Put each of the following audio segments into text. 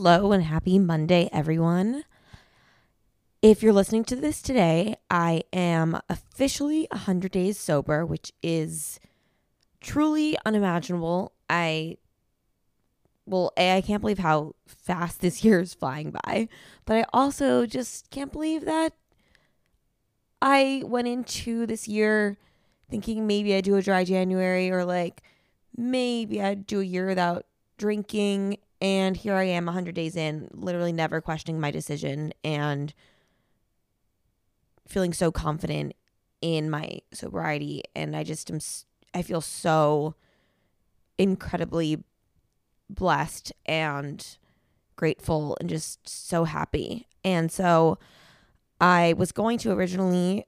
Hello and happy Monday, everyone. If you're listening to this today, I am officially 100 days sober, which is truly unimaginable. I, well, A, I can't believe how fast this year is flying by, but I also just can't believe that I went into this year thinking maybe I'd do a dry January or like maybe I'd do a year without drinking. And here I am 100 days in, literally never questioning my decision and feeling so confident in my sobriety. And I just am, I feel so incredibly blessed and grateful and just so happy. And so I was going to originally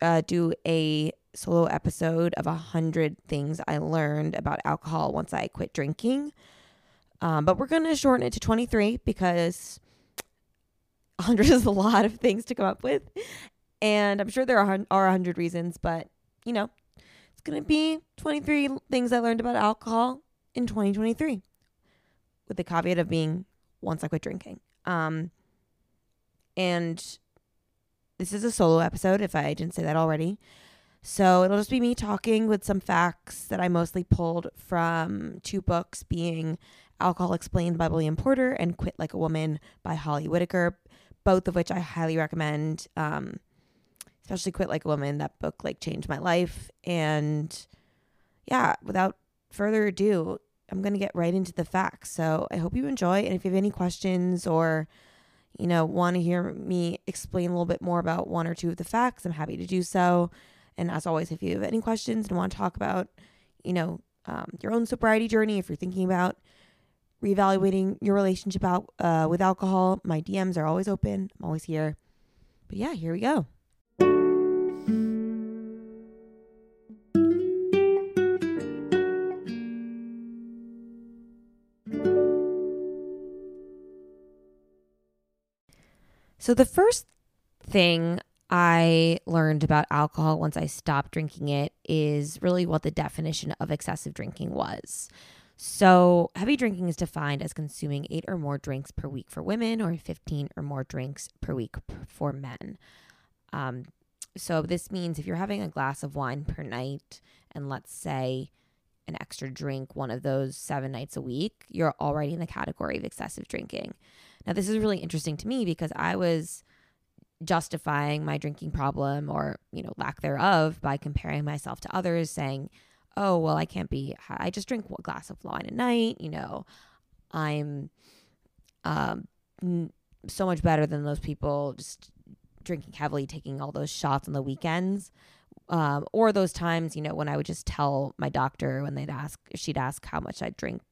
uh, do a solo episode of a hundred things I learned about alcohol once I quit drinking. Um, but we're going to shorten it to 23 because 100 is a lot of things to come up with. And I'm sure there are, are 100 reasons, but you know, it's going to be 23 things I learned about alcohol in 2023 with the caveat of being once I quit drinking. Um, and this is a solo episode, if I didn't say that already. So it'll just be me talking with some facts that I mostly pulled from two books being Alcohol Explained by William Porter and Quit Like a Woman by Holly Whitaker, both of which I highly recommend. Um, especially Quit Like a Woman. That book like changed my life. And yeah, without further ado, I'm going to get right into the facts. So I hope you enjoy. And if you have any questions or, you know, want to hear me explain a little bit more about one or two of the facts, I'm happy to do so. And as always, if you have any questions and want to talk about, you know, um, your own sobriety journey, if you're thinking about reevaluating your relationship out uh, with alcohol, my DMs are always open. I'm always here. But yeah, here we go. So the first thing I learned about alcohol once I stopped drinking it is really what the definition of excessive drinking was. So, heavy drinking is defined as consuming eight or more drinks per week for women or 15 or more drinks per week for men. Um, so, this means if you're having a glass of wine per night, and let's say an extra drink one of those seven nights a week, you're already in the category of excessive drinking. Now, this is really interesting to me because I was justifying my drinking problem or, you know, lack thereof by comparing myself to others, saying, oh, well, I can't be, I just drink a glass of wine a night, you know, I'm um, so much better than those people just drinking heavily, taking all those shots on the weekends. Um, or those times, you know, when I would just tell my doctor when they'd ask, she'd ask how much I'd drink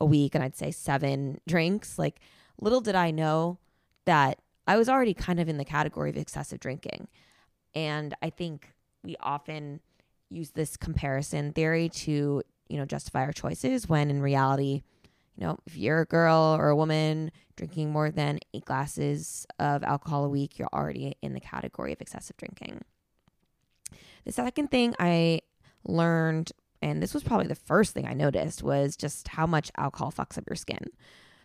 a week, and I'd say seven drinks. Like, little did I know that I was already kind of in the category of excessive drinking. And I think we often use this comparison theory to, you know, justify our choices when in reality, you know, if you're a girl or a woman drinking more than eight glasses of alcohol a week, you're already in the category of excessive drinking. The second thing I learned, and this was probably the first thing I noticed, was just how much alcohol fucks up your skin.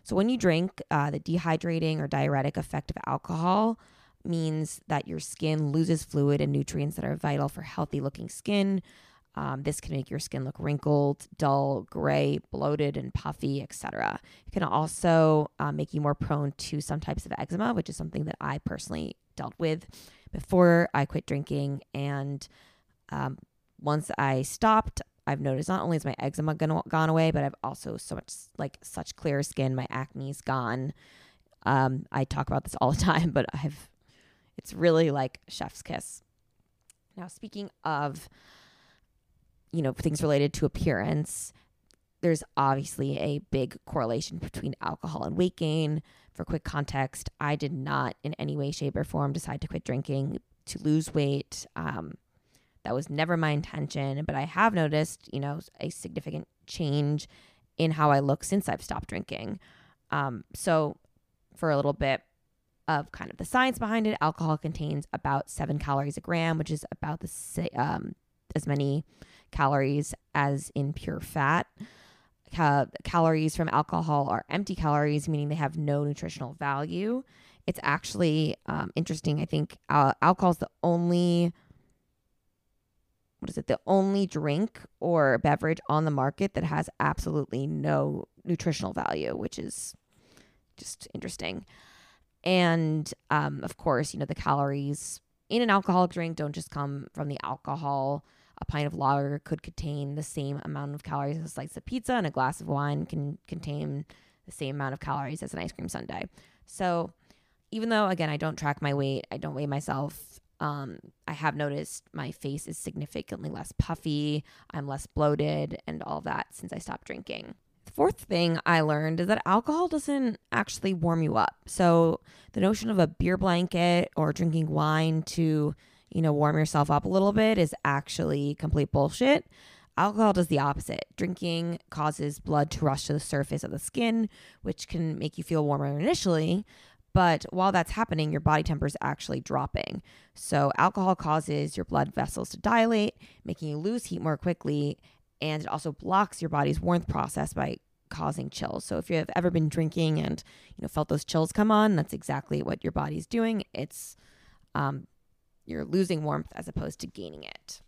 So when you drink, uh, the dehydrating or diuretic effect of alcohol means that your skin loses fluid and nutrients that are vital for healthy looking skin. Um, this can make your skin look wrinkled, dull, gray, bloated, and puffy, etc. It can also uh, make you more prone to some types of eczema, which is something that I personally dealt with before I quit drinking. And um, once I stopped, I've noticed not only is my eczema gone, gone away, but I've also so much like such clear skin. My acne's gone. Um, I talk about this all the time, but I've it's really like chef's kiss. Now, speaking of you know things related to appearance, there's obviously a big correlation between alcohol and weight gain. For quick context, I did not in any way, shape, or form decide to quit drinking to lose weight. Um, that was never my intention, but I have noticed, you know, a significant change in how I look since I've stopped drinking. Um, so, for a little bit of kind of the science behind it, alcohol contains about seven calories a gram, which is about the um, as many calories as in pure fat. ca- calories from alcohol are empty calories, meaning they have no nutritional value. It's actually um, interesting. I think uh, alcohol is the only what is it? The only drink or beverage on the market that has absolutely no nutritional value, which is just interesting. And um, of course, you know the calories in an alcoholic drink don't just come from the alcohol. A pint of lager could contain the same amount of calories as a slice of pizza, and a glass of wine can contain the same amount of calories as an ice cream sundae. So, even though, again, I don't track my weight, I don't weigh myself, um, I have noticed my face is significantly less puffy, I'm less bloated, and all that since I stopped drinking. Fourth thing I learned is that alcohol doesn't actually warm you up. So, the notion of a beer blanket or drinking wine to, you know, warm yourself up a little bit is actually complete bullshit. Alcohol does the opposite. Drinking causes blood to rush to the surface of the skin, which can make you feel warmer initially, but while that's happening, your body temperature is actually dropping. So, alcohol causes your blood vessels to dilate, making you lose heat more quickly. And it also blocks your body's warmth process by causing chills. So, if you have ever been drinking and you know felt those chills come on, that's exactly what your body's doing. It's um, you're losing warmth as opposed to gaining it.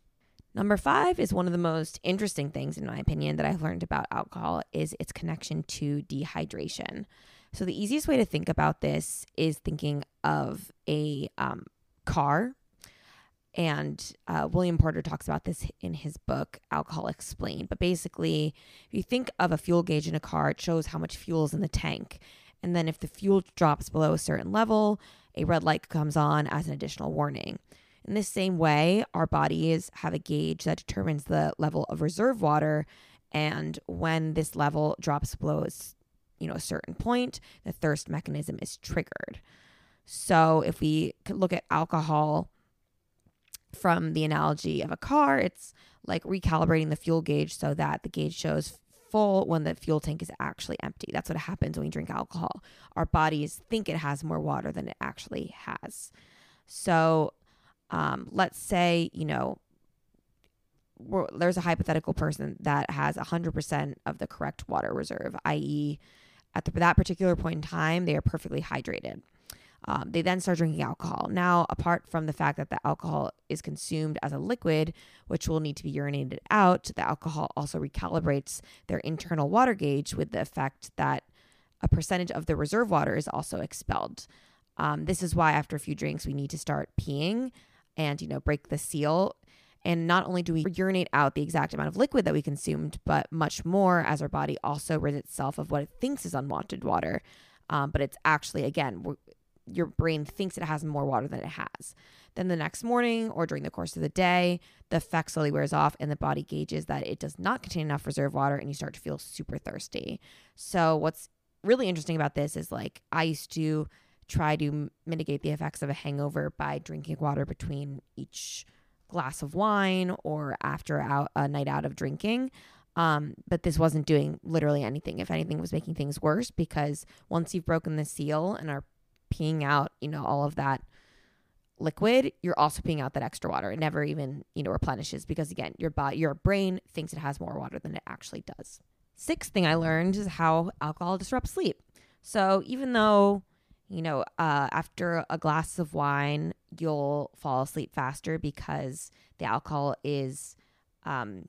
Number five is one of the most interesting things, in my opinion, that I've learned about alcohol is its connection to dehydration. So the easiest way to think about this is thinking of a um, car. And uh, William Porter talks about this in his book, Alcohol Explained. But basically, if you think of a fuel gauge in a car, it shows how much fuel is in the tank. And then if the fuel drops below a certain level, a red light comes on as an additional warning. In the same way, our bodies have a gauge that determines the level of reserve water. And when this level drops below you know a certain point the thirst mechanism is triggered so if we look at alcohol from the analogy of a car it's like recalibrating the fuel gauge so that the gauge shows full when the fuel tank is actually empty that's what happens when we drink alcohol our bodies think it has more water than it actually has so um, let's say you know there's a hypothetical person that has 100% of the correct water reserve, i.e., at the, that particular point in time, they are perfectly hydrated. Um, they then start drinking alcohol. Now, apart from the fact that the alcohol is consumed as a liquid, which will need to be urinated out, the alcohol also recalibrates their internal water gauge with the effect that a percentage of the reserve water is also expelled. Um, this is why after a few drinks, we need to start peeing and, you know, break the seal and not only do we urinate out the exact amount of liquid that we consumed, but much more as our body also rids itself of what it thinks is unwanted water. Um, but it's actually, again, your brain thinks it has more water than it has. Then the next morning or during the course of the day, the effect slowly wears off and the body gauges that it does not contain enough reserve water and you start to feel super thirsty. So, what's really interesting about this is like I used to try to mitigate the effects of a hangover by drinking water between each glass of wine or after out, a night out of drinking. Um, but this wasn't doing literally anything. If anything, was making things worse because once you've broken the seal and are peeing out, you know, all of that liquid, you're also peeing out that extra water. It never even, you know, replenishes because again, your body, your brain thinks it has more water than it actually does. Sixth thing I learned is how alcohol disrupts sleep. So even though you know, uh, after a glass of wine, you'll fall asleep faster because the alcohol is um,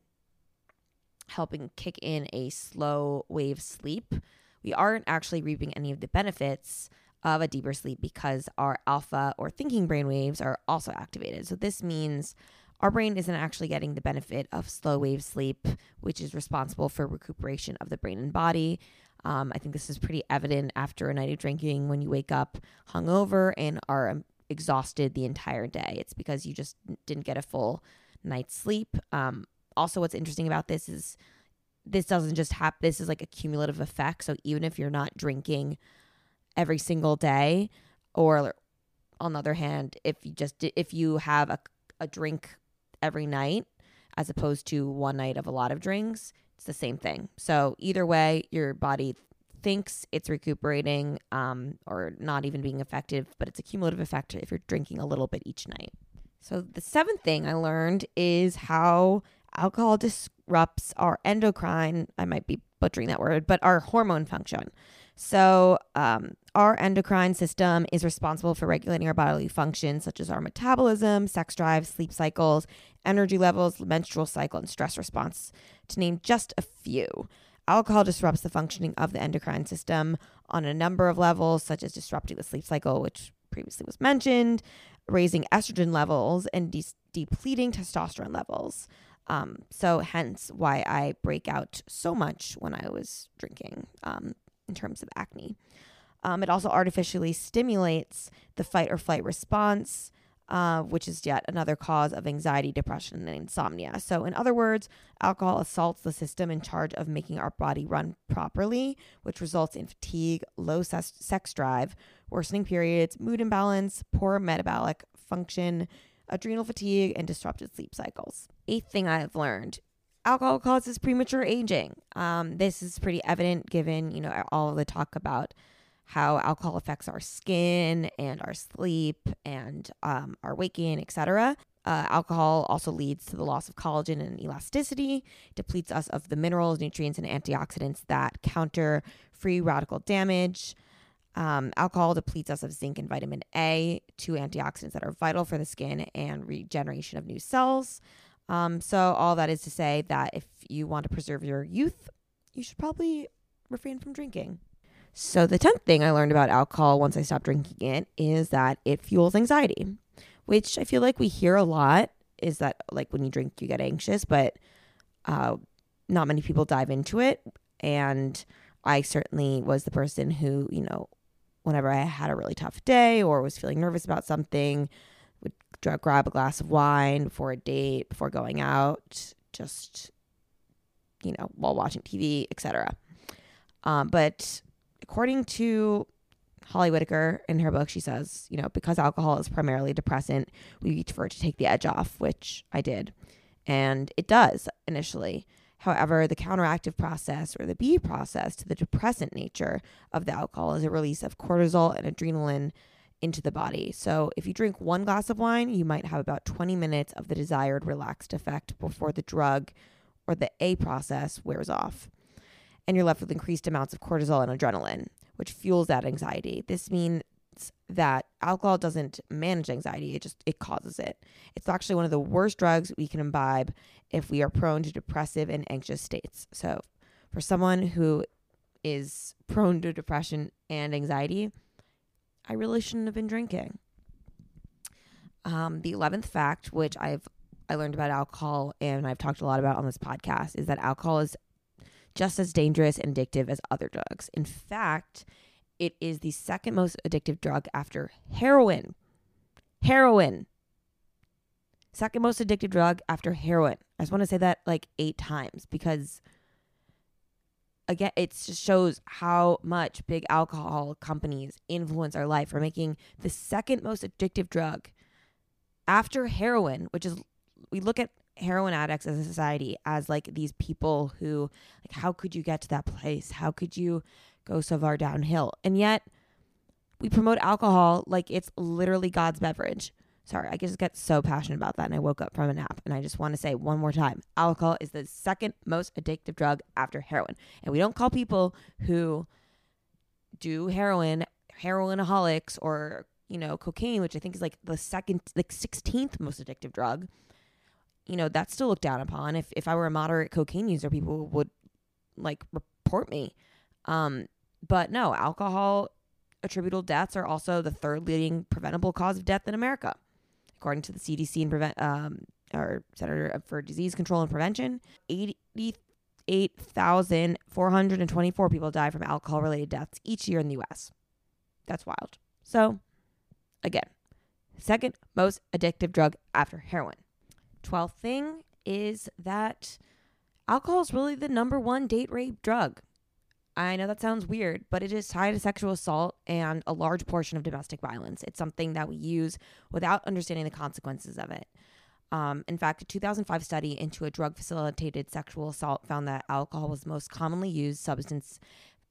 helping kick in a slow wave sleep. We aren't actually reaping any of the benefits of a deeper sleep because our alpha or thinking brain waves are also activated. So this means our brain isn't actually getting the benefit of slow wave sleep, which is responsible for recuperation of the brain and body. Um, I think this is pretty evident after a night of drinking when you wake up hungover and are exhausted the entire day. It's because you just didn't get a full night's sleep. Um, also, what's interesting about this is this doesn't just happen, this is like a cumulative effect. So even if you're not drinking every single day, or on the other hand, if you just if you have a, a drink every night as opposed to one night of a lot of drinks, it's the same thing. So either way, your body thinks it's recuperating um, or not even being effective, but it's a cumulative effect if you're drinking a little bit each night. So the seventh thing I learned is how alcohol disrupts our endocrine, I might be butchering that word, but our hormone function. So, um, our endocrine system is responsible for regulating our bodily functions, such as our metabolism, sex drive, sleep cycles, energy levels, menstrual cycle, and stress response, to name just a few. Alcohol disrupts the functioning of the endocrine system on a number of levels, such as disrupting the sleep cycle, which previously was mentioned, raising estrogen levels, and de- depleting testosterone levels. Um, so, hence why I break out so much when I was drinking. Um, in terms of acne. Um, it also artificially stimulates the fight or flight response, uh, which is yet another cause of anxiety, depression, and insomnia. So, in other words, alcohol assaults the system in charge of making our body run properly, which results in fatigue, low ses- sex drive, worsening periods, mood imbalance, poor metabolic function, adrenal fatigue, and disrupted sleep cycles. Eighth thing I've learned alcohol causes premature aging. Um, this is pretty evident given, you know, all the talk about how alcohol affects our skin and our sleep and um, our waking, etc. Uh, alcohol also leads to the loss of collagen and elasticity, depletes us of the minerals, nutrients, and antioxidants that counter free radical damage. Um, alcohol depletes us of zinc and vitamin A, two antioxidants that are vital for the skin and regeneration of new cells. Um, so all that is to say that if you want to preserve your youth, you should probably refrain from drinking. So the tenth thing I learned about alcohol once I stopped drinking it is that it fuels anxiety, which I feel like we hear a lot. Is that like when you drink you get anxious, but uh, not many people dive into it. And I certainly was the person who, you know, whenever I had a really tough day or was feeling nervous about something, grab a glass of wine before a date, before going out, just you know, while watching TV, etc. Um, but according to Holly Whitaker in her book, she says, you know, because alcohol is primarily depressant, we prefer to take the edge off, which I did. And it does initially. However, the counteractive process or the B process to the depressant nature of the alcohol is a release of cortisol and adrenaline into the body. So if you drink one glass of wine, you might have about 20 minutes of the desired relaxed effect before the drug or the A process wears off. And you're left with increased amounts of cortisol and adrenaline, which fuels that anxiety. This means that alcohol doesn't manage anxiety, it just it causes it. It's actually one of the worst drugs we can imbibe if we are prone to depressive and anxious states. So for someone who is prone to depression and anxiety, I really shouldn't have been drinking. Um, the 11th fact, which I've I learned about alcohol and I've talked a lot about on this podcast, is that alcohol is just as dangerous and addictive as other drugs. In fact, it is the second most addictive drug after heroin. Heroin. Second most addictive drug after heroin. I just want to say that like eight times because again, it just shows how much big alcohol companies influence our life for making the second most addictive drug after heroin, which is we look at heroin addicts as a society as like these people who like how could you get to that place? How could you go so far downhill? And yet we promote alcohol like it's literally God's beverage. Sorry, I just get so passionate about that. And I woke up from a nap and I just want to say one more time alcohol is the second most addictive drug after heroin. And we don't call people who do heroin heroinaholics or, you know, cocaine, which I think is like the second, like 16th most addictive drug. You know, that's still looked down upon. If, if I were a moderate cocaine user, people would like report me. Um, but no, alcohol attributable deaths are also the third leading preventable cause of death in America according to the CDC and prevent um, or Center for Disease Control and Prevention, 88,424 people die from alcohol related deaths each year in the US. That's wild. So, again, second most addictive drug after heroin. 12th thing is that alcohol is really the number one date rape drug. I know that sounds weird, but it is tied to sexual assault and a large portion of domestic violence. It's something that we use without understanding the consequences of it. Um, in fact, a 2005 study into a drug facilitated sexual assault found that alcohol was the most commonly used substance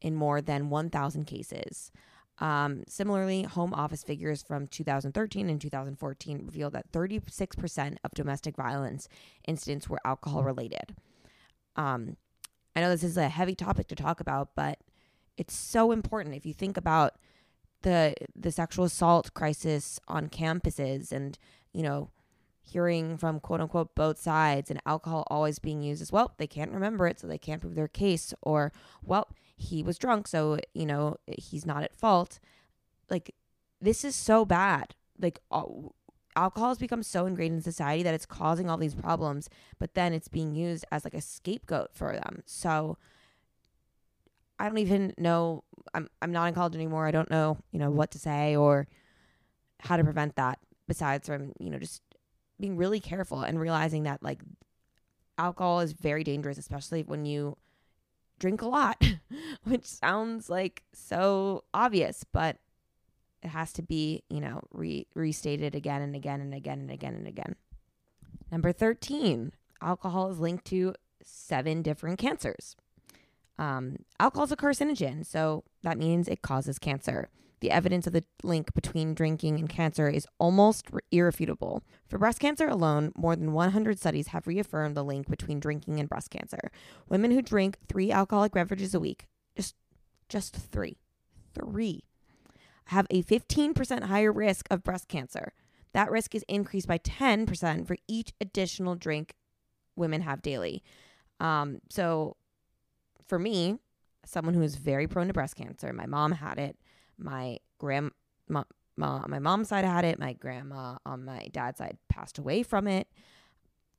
in more than 1,000 cases. Um, similarly, home office figures from 2013 and 2014 revealed that 36% of domestic violence incidents were alcohol related. Um, I know this is a heavy topic to talk about, but it's so important if you think about the the sexual assault crisis on campuses and you know hearing from quote unquote both sides and alcohol always being used as well they can't remember it so they can't prove their case or well he was drunk so you know he's not at fault. Like this is so bad. Like alcohol has become so ingrained in society that it's causing all these problems but then it's being used as like a scapegoat for them. So i don't even know i'm i'm not in college anymore. I don't know you know what to say or how to prevent that besides from you know just being really careful and realizing that like alcohol is very dangerous, especially when you drink a lot, which sounds like so obvious, but it has to be, you know, re- restated again and again and again and again and again. Number 13, alcohol is linked to seven different cancers. Um, alcohol is a carcinogen, so that means it causes cancer. The evidence of the link between drinking and cancer is almost irrefutable. For breast cancer alone, more than 100 studies have reaffirmed the link between drinking and breast cancer. Women who drink three alcoholic beverages a week, just just three, three, have a 15% higher risk of breast cancer. That risk is increased by 10% for each additional drink women have daily. Um, so, for me, someone who is very prone to breast cancer, my mom had it my grandma on my mom's side had it my grandma on my dad's side passed away from it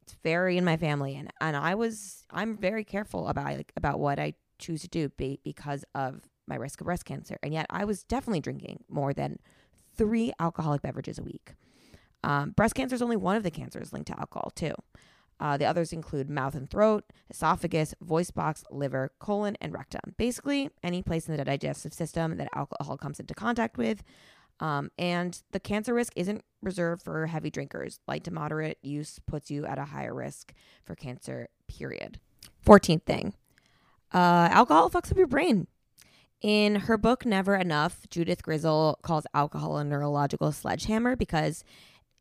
it's very in my family and and i was i'm very careful about like about what i choose to do be, because of my risk of breast cancer and yet i was definitely drinking more than three alcoholic beverages a week um, breast cancer is only one of the cancers linked to alcohol too uh, the others include mouth and throat, esophagus, voice box, liver, colon, and rectum. Basically, any place in the digestive system that alcohol comes into contact with. Um, and the cancer risk isn't reserved for heavy drinkers. Light to moderate use puts you at a higher risk for cancer, period. 14th thing uh, alcohol fucks up your brain. In her book, Never Enough, Judith Grisel calls alcohol a neurological sledgehammer because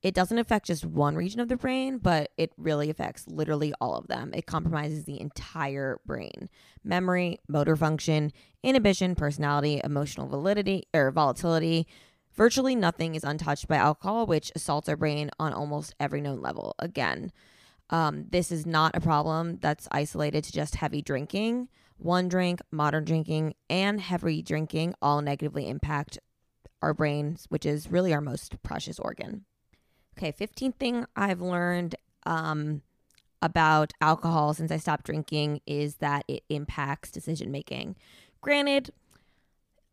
it doesn't affect just one region of the brain, but it really affects literally all of them. It compromises the entire brain memory, motor function, inhibition, personality, emotional validity or volatility. Virtually nothing is untouched by alcohol, which assaults our brain on almost every known level. Again, um, this is not a problem that's isolated to just heavy drinking. One drink, modern drinking, and heavy drinking all negatively impact our brains, which is really our most precious organ. Okay, 15th thing I've learned um, about alcohol since I stopped drinking is that it impacts decision making. Granted,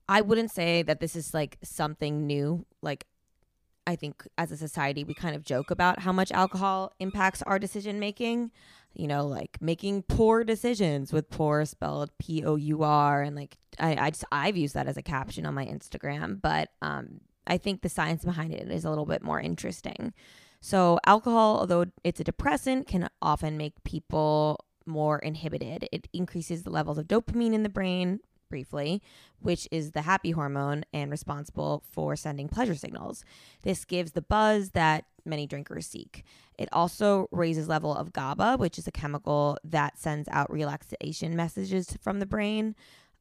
I wouldn't say that this is like something new. Like, I think as a society, we kind of joke about how much alcohol impacts our decision making. You know, like making poor decisions with poor spelled P O U R, and like I, I just I've used that as a caption on my Instagram. But um, I think the science behind it is a little bit more interesting. So, alcohol, although it's a depressant, can often make people more inhibited. It increases the levels of dopamine in the brain, briefly, which is the happy hormone and responsible for sending pleasure signals. This gives the buzz that many drinkers seek. It also raises level of GABA, which is a chemical that sends out relaxation messages from the brain.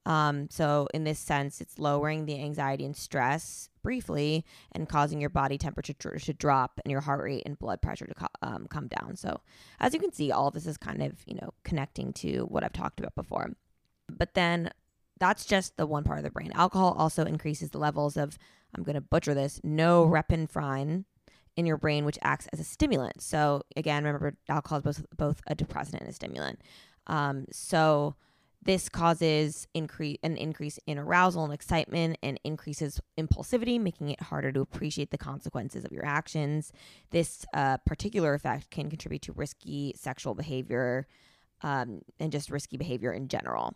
Um, so, in this sense, it's lowering the anxiety and stress briefly and causing your body temperature to, drop and your heart rate and blood pressure to co- um, come down. So, as you can see, all this is kind of, you know, connecting to what I've talked about before. But then that's just the one part of the brain. Alcohol also increases the levels of, I'm going to butcher this, no norepinephrine in your brain, which acts as a stimulant. So, again, remember, alcohol is both, both a depressant and a stimulant. Um, so, this causes increase an increase in arousal and excitement and increases impulsivity, making it harder to appreciate the consequences of your actions. This uh, particular effect can contribute to risky sexual behavior um, and just risky behavior in general.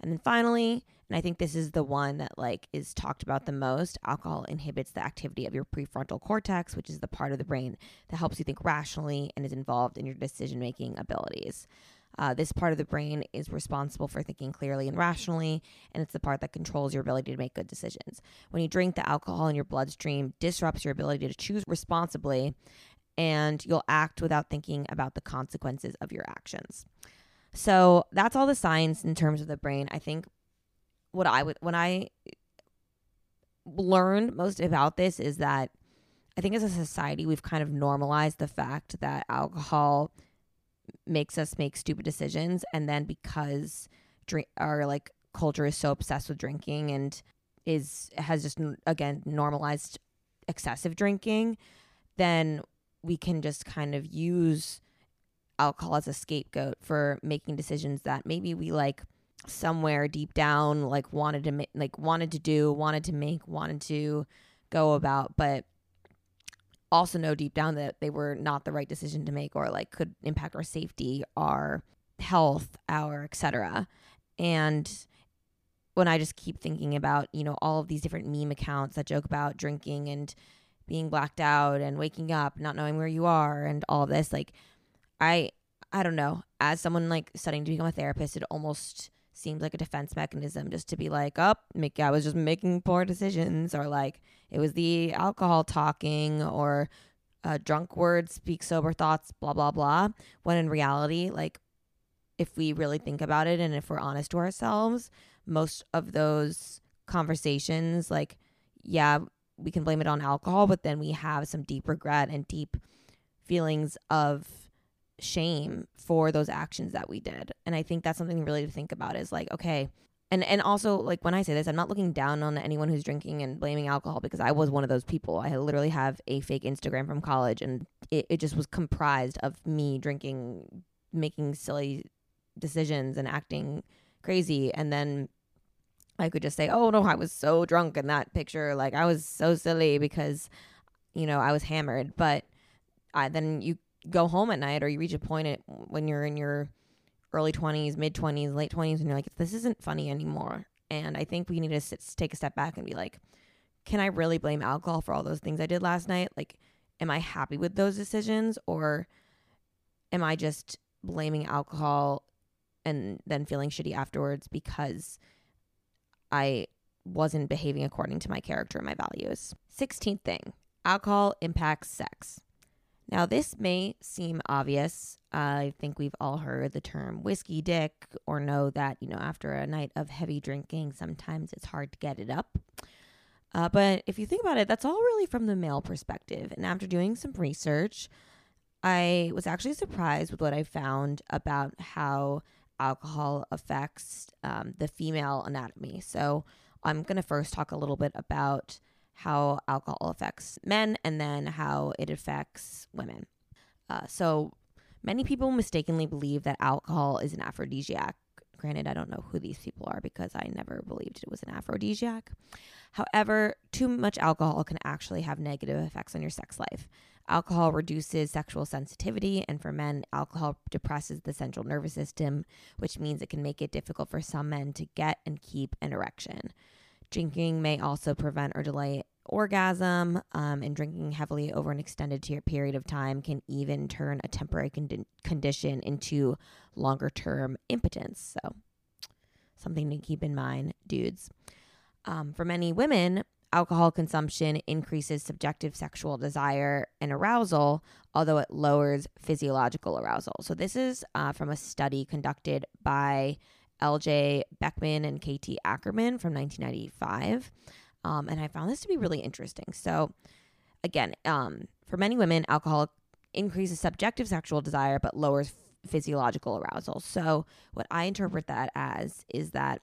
And then finally, and I think this is the one that like is talked about the most, alcohol inhibits the activity of your prefrontal cortex, which is the part of the brain that helps you think rationally and is involved in your decision-making abilities. Uh, this part of the brain is responsible for thinking clearly and rationally, and it's the part that controls your ability to make good decisions. When you drink, the alcohol in your bloodstream disrupts your ability to choose responsibly, and you'll act without thinking about the consequences of your actions. So that's all the science in terms of the brain. I think what I would when I learned most about this is that I think as a society we've kind of normalized the fact that alcohol makes us make stupid decisions and then because drink our like culture is so obsessed with drinking and is has just again normalized excessive drinking then we can just kind of use alcohol as a scapegoat for making decisions that maybe we like somewhere deep down like wanted to make like wanted to do wanted to make wanted to go about but also know deep down that they were not the right decision to make or like could impact our safety our health our etc and when i just keep thinking about you know all of these different meme accounts that joke about drinking and being blacked out and waking up not knowing where you are and all this like i i don't know as someone like studying to become a therapist it almost seems like a defense mechanism just to be like, up, oh, make I was just making poor decisions, or like it was the alcohol talking, or uh, drunk words speak sober thoughts, blah blah blah. When in reality, like if we really think about it and if we're honest to ourselves, most of those conversations, like yeah, we can blame it on alcohol, but then we have some deep regret and deep feelings of shame for those actions that we did. And I think that's something really to think about is like, okay, and and also like when I say this, I'm not looking down on anyone who's drinking and blaming alcohol because I was one of those people. I literally have a fake Instagram from college and it, it just was comprised of me drinking, making silly decisions and acting crazy and then I could just say, "Oh no, I was so drunk in that picture. Like I was so silly because you know, I was hammered." But I then you go home at night or you reach a point at, when you're in your early 20s, mid 20s, late 20s, and you're like, this isn't funny anymore. And I think we need to sit, take a step back and be like, can I really blame alcohol for all those things I did last night? Like, am I happy with those decisions or am I just blaming alcohol and then feeling shitty afterwards because I wasn't behaving according to my character and my values? 16th thing alcohol impacts sex. Now, this may seem obvious. I think we've all heard the term whiskey dick or know that, you know, after a night of heavy drinking, sometimes it's hard to get it up. Uh, but if you think about it, that's all really from the male perspective. And after doing some research, I was actually surprised with what I found about how alcohol affects um, the female anatomy. So I'm going to first talk a little bit about how alcohol affects men and then how it affects women. Uh, so many people mistakenly believe that alcohol is an aphrodisiac. Granted, I don't know who these people are because I never believed it was an aphrodisiac. However, too much alcohol can actually have negative effects on your sex life. Alcohol reduces sexual sensitivity, and for men, alcohol depresses the central nervous system, which means it can make it difficult for some men to get and keep an erection. Drinking may also prevent or delay orgasm, um, and drinking heavily over an extended period of time can even turn a temporary con- condition into longer term impotence. So, something to keep in mind, dudes. Um, for many women, alcohol consumption increases subjective sexual desire and arousal, although it lowers physiological arousal. So, this is uh, from a study conducted by LJ Beckman and KT Ackerman from 1995. Um, and I found this to be really interesting. So, again, um, for many women, alcohol increases subjective sexual desire but lowers physiological arousal. So, what I interpret that as is that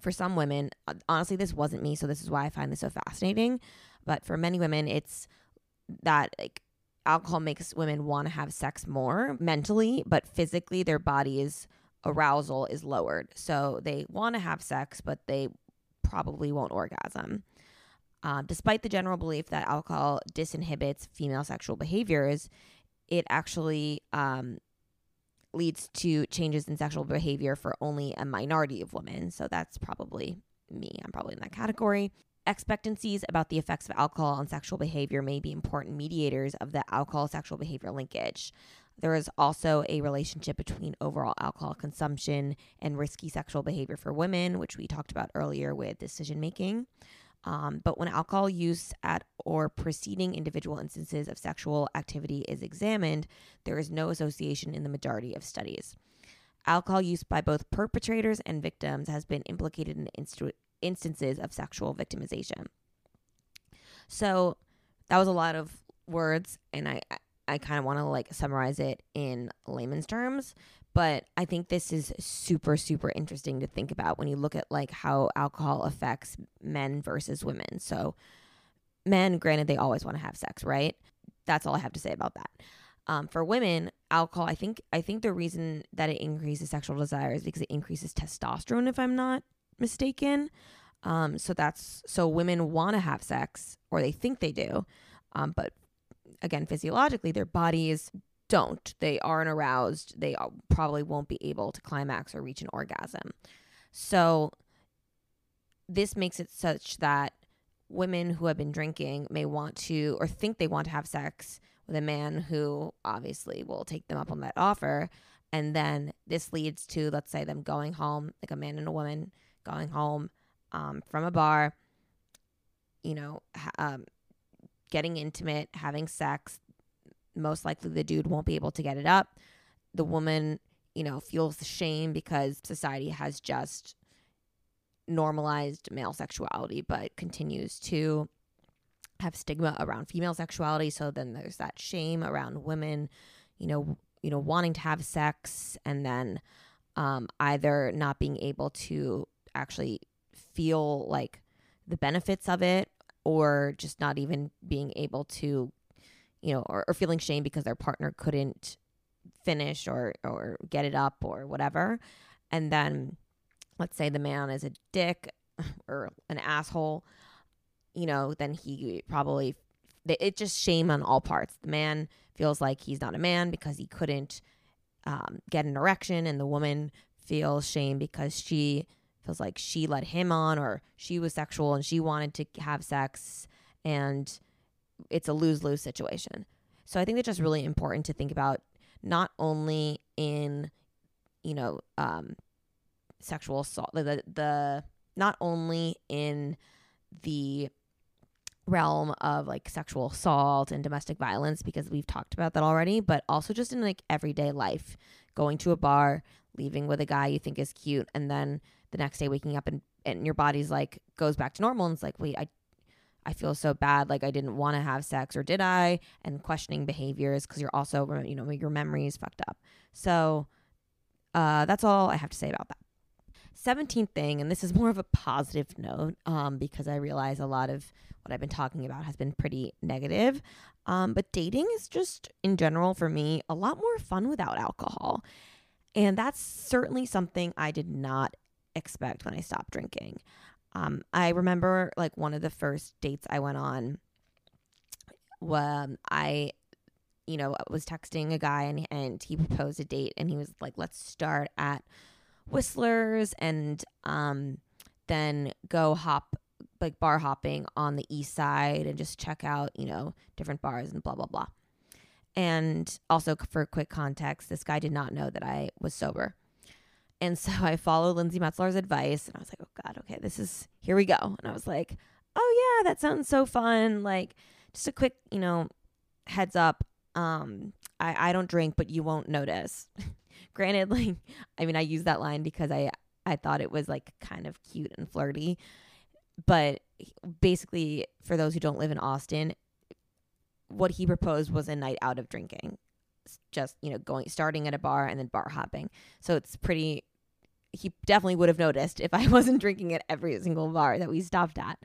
for some women, uh, honestly, this wasn't me, so this is why I find this so fascinating. But for many women, it's that like alcohol makes women want to have sex more mentally, but physically, their body's arousal is lowered. So they want to have sex, but they probably won't orgasm. Um, despite the general belief that alcohol disinhibits female sexual behaviors, it actually um, leads to changes in sexual behavior for only a minority of women. So that's probably me. I'm probably in that category. Expectancies about the effects of alcohol on sexual behavior may be important mediators of the alcohol sexual behavior linkage. There is also a relationship between overall alcohol consumption and risky sexual behavior for women, which we talked about earlier with decision making. Um, but when alcohol use at or preceding individual instances of sexual activity is examined, there is no association in the majority of studies. Alcohol use by both perpetrators and victims has been implicated in inst- instances of sexual victimization. So that was a lot of words, and I I kind of want to like summarize it in layman's terms, but I think this is super super interesting to think about when you look at like how alcohol affects men versus women. So men, granted, they always want to have sex, right? That's all I have to say about that. Um, for women, alcohol, I think I think the reason that it increases sexual desire is because it increases testosterone, if I'm not mistaken. Um, so that's so women want to have sex, or they think they do, um, but again, physiologically, their bodies don't. They aren't aroused. They probably won't be able to climax or reach an orgasm. So, this makes it such that women who have been drinking may want to or think they want to have sex with a man who obviously will take them up on that offer. And then this leads to, let's say, them going home, like a man and a woman going home um, from a bar, you know, um, getting intimate, having sex. Most likely the dude won't be able to get it up. The woman, you know, feels shame because society has just normalized male sexuality, but continues to have stigma around female sexuality. So then there's that shame around women, you know, you know, wanting to have sex and then um, either not being able to actually feel like the benefits of it or just not even being able to, you know, or, or feeling shame because their partner couldn't finish or or get it up or whatever. And then let's say the man is a dick or an asshole, you know, then he probably it just shame on all parts. The man feels like he's not a man because he couldn't um, get an erection, and the woman feels shame because she feels like she led him on or she was sexual and she wanted to have sex and it's a lose-lose situation. So I think it's just really important to think about not only in you know um, sexual assault the the not only in the realm of like sexual assault and domestic violence because we've talked about that already, but also just in like everyday life, going to a bar, leaving with a guy you think is cute and then the next day waking up and, and your body's like goes back to normal and it's like wait i i feel so bad like i didn't want to have sex or did i? And questioning behaviors because you're also you know your memory is fucked up. So uh, that's all i have to say about that. 17th thing and this is more of a positive note um, because i realize a lot of what i've been talking about has been pretty negative um, but dating is just in general for me a lot more fun without alcohol. And that's certainly something I did not expect when I stopped drinking. Um, I remember like one of the first dates I went on when I, you know, was texting a guy and, and he proposed a date and he was like, let's start at Whistler's and um, then go hop like bar hopping on the east side and just check out, you know, different bars and blah, blah, blah. And also, for quick context, this guy did not know that I was sober. And so I followed Lindsay Metzler's advice and I was like, oh God, okay, this is, here we go. And I was like, oh yeah, that sounds so fun. Like, just a quick, you know, heads up. Um, I, I don't drink, but you won't notice. Granted, like, I mean, I use that line because I, I thought it was like kind of cute and flirty. But basically, for those who don't live in Austin, what he proposed was a night out of drinking just you know going starting at a bar and then bar hopping so it's pretty he definitely would have noticed if i wasn't drinking at every single bar that we stopped at.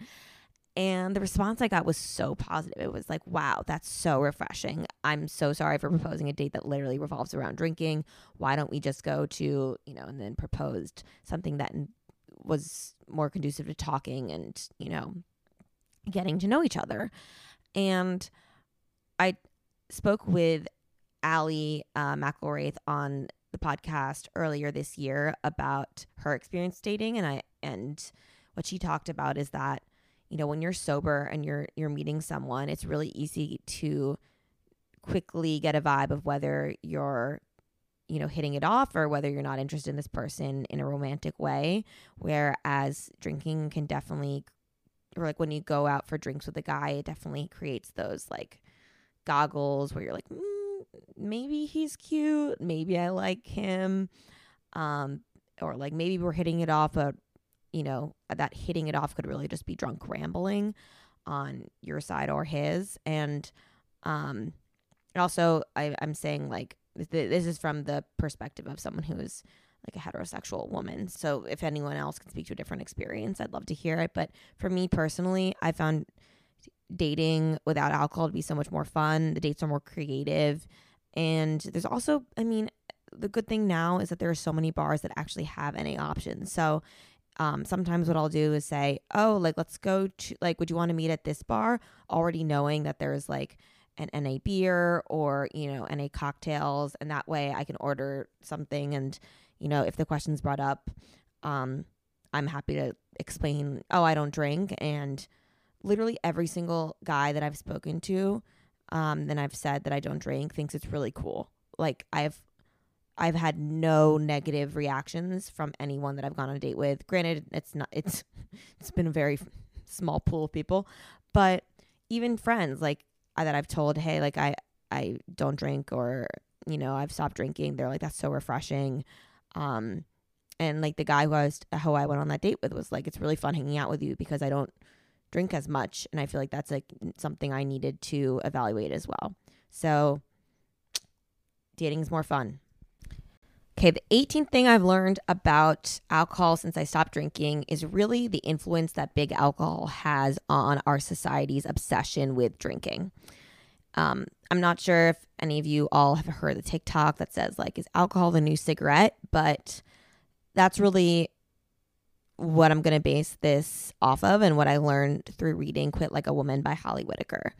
And the response i got was so positive. It was like wow that's so refreshing. I'm so sorry for proposing a date that literally revolves around drinking. Why don't we just go to you know and then proposed something that was more conducive to talking and you know getting to know each other. And I spoke with Allie uh, McElraith on the podcast earlier this year about her experience dating, and I and what she talked about is that you know when you're sober and you're you're meeting someone, it's really easy to quickly get a vibe of whether you're you know hitting it off or whether you're not interested in this person in a romantic way. Whereas drinking can definitely or like when you go out for drinks with a guy it definitely creates those like goggles where you're like mm, maybe he's cute maybe i like him um or like maybe we're hitting it off but you know that hitting it off could really just be drunk rambling on your side or his and um also I, i'm saying like this is from the perspective of someone who is like a heterosexual woman. So if anyone else can speak to a different experience, I'd love to hear it. But for me personally, I found dating without alcohol to be so much more fun. The dates are more creative. And there's also, I mean, the good thing now is that there are so many bars that actually have NA options. So um, sometimes what I'll do is say, oh, like, let's go to, like, would you want to meet at this bar? Already knowing that there's like, an NA beer or, you know, NA cocktails. And that way I can order something. And, you know, if the question's brought up, um, I'm happy to explain, oh, I don't drink. And literally every single guy that I've spoken to, um, then I've said that I don't drink thinks it's really cool. Like I've I've had no negative reactions from anyone that I've gone on a date with. Granted, it's not it's it's been a very small pool of people, but even friends like that I've told, hey, like I I don't drink or you know I've stopped drinking. They're like that's so refreshing. Um, and like the guy who I was who I went on that date with was like it's really fun hanging out with you because I don't drink as much, and I feel like that's like something I needed to evaluate as well. So dating is more fun. Okay, the 18th thing I've learned about alcohol since I stopped drinking is really the influence that big alcohol has on our society's obsession with drinking. Um, I'm not sure if any of you all have heard the TikTok that says, like, is alcohol the new cigarette? But that's really what I'm going to base this off of and what I learned through reading Quit Like a Woman by Holly Whitaker.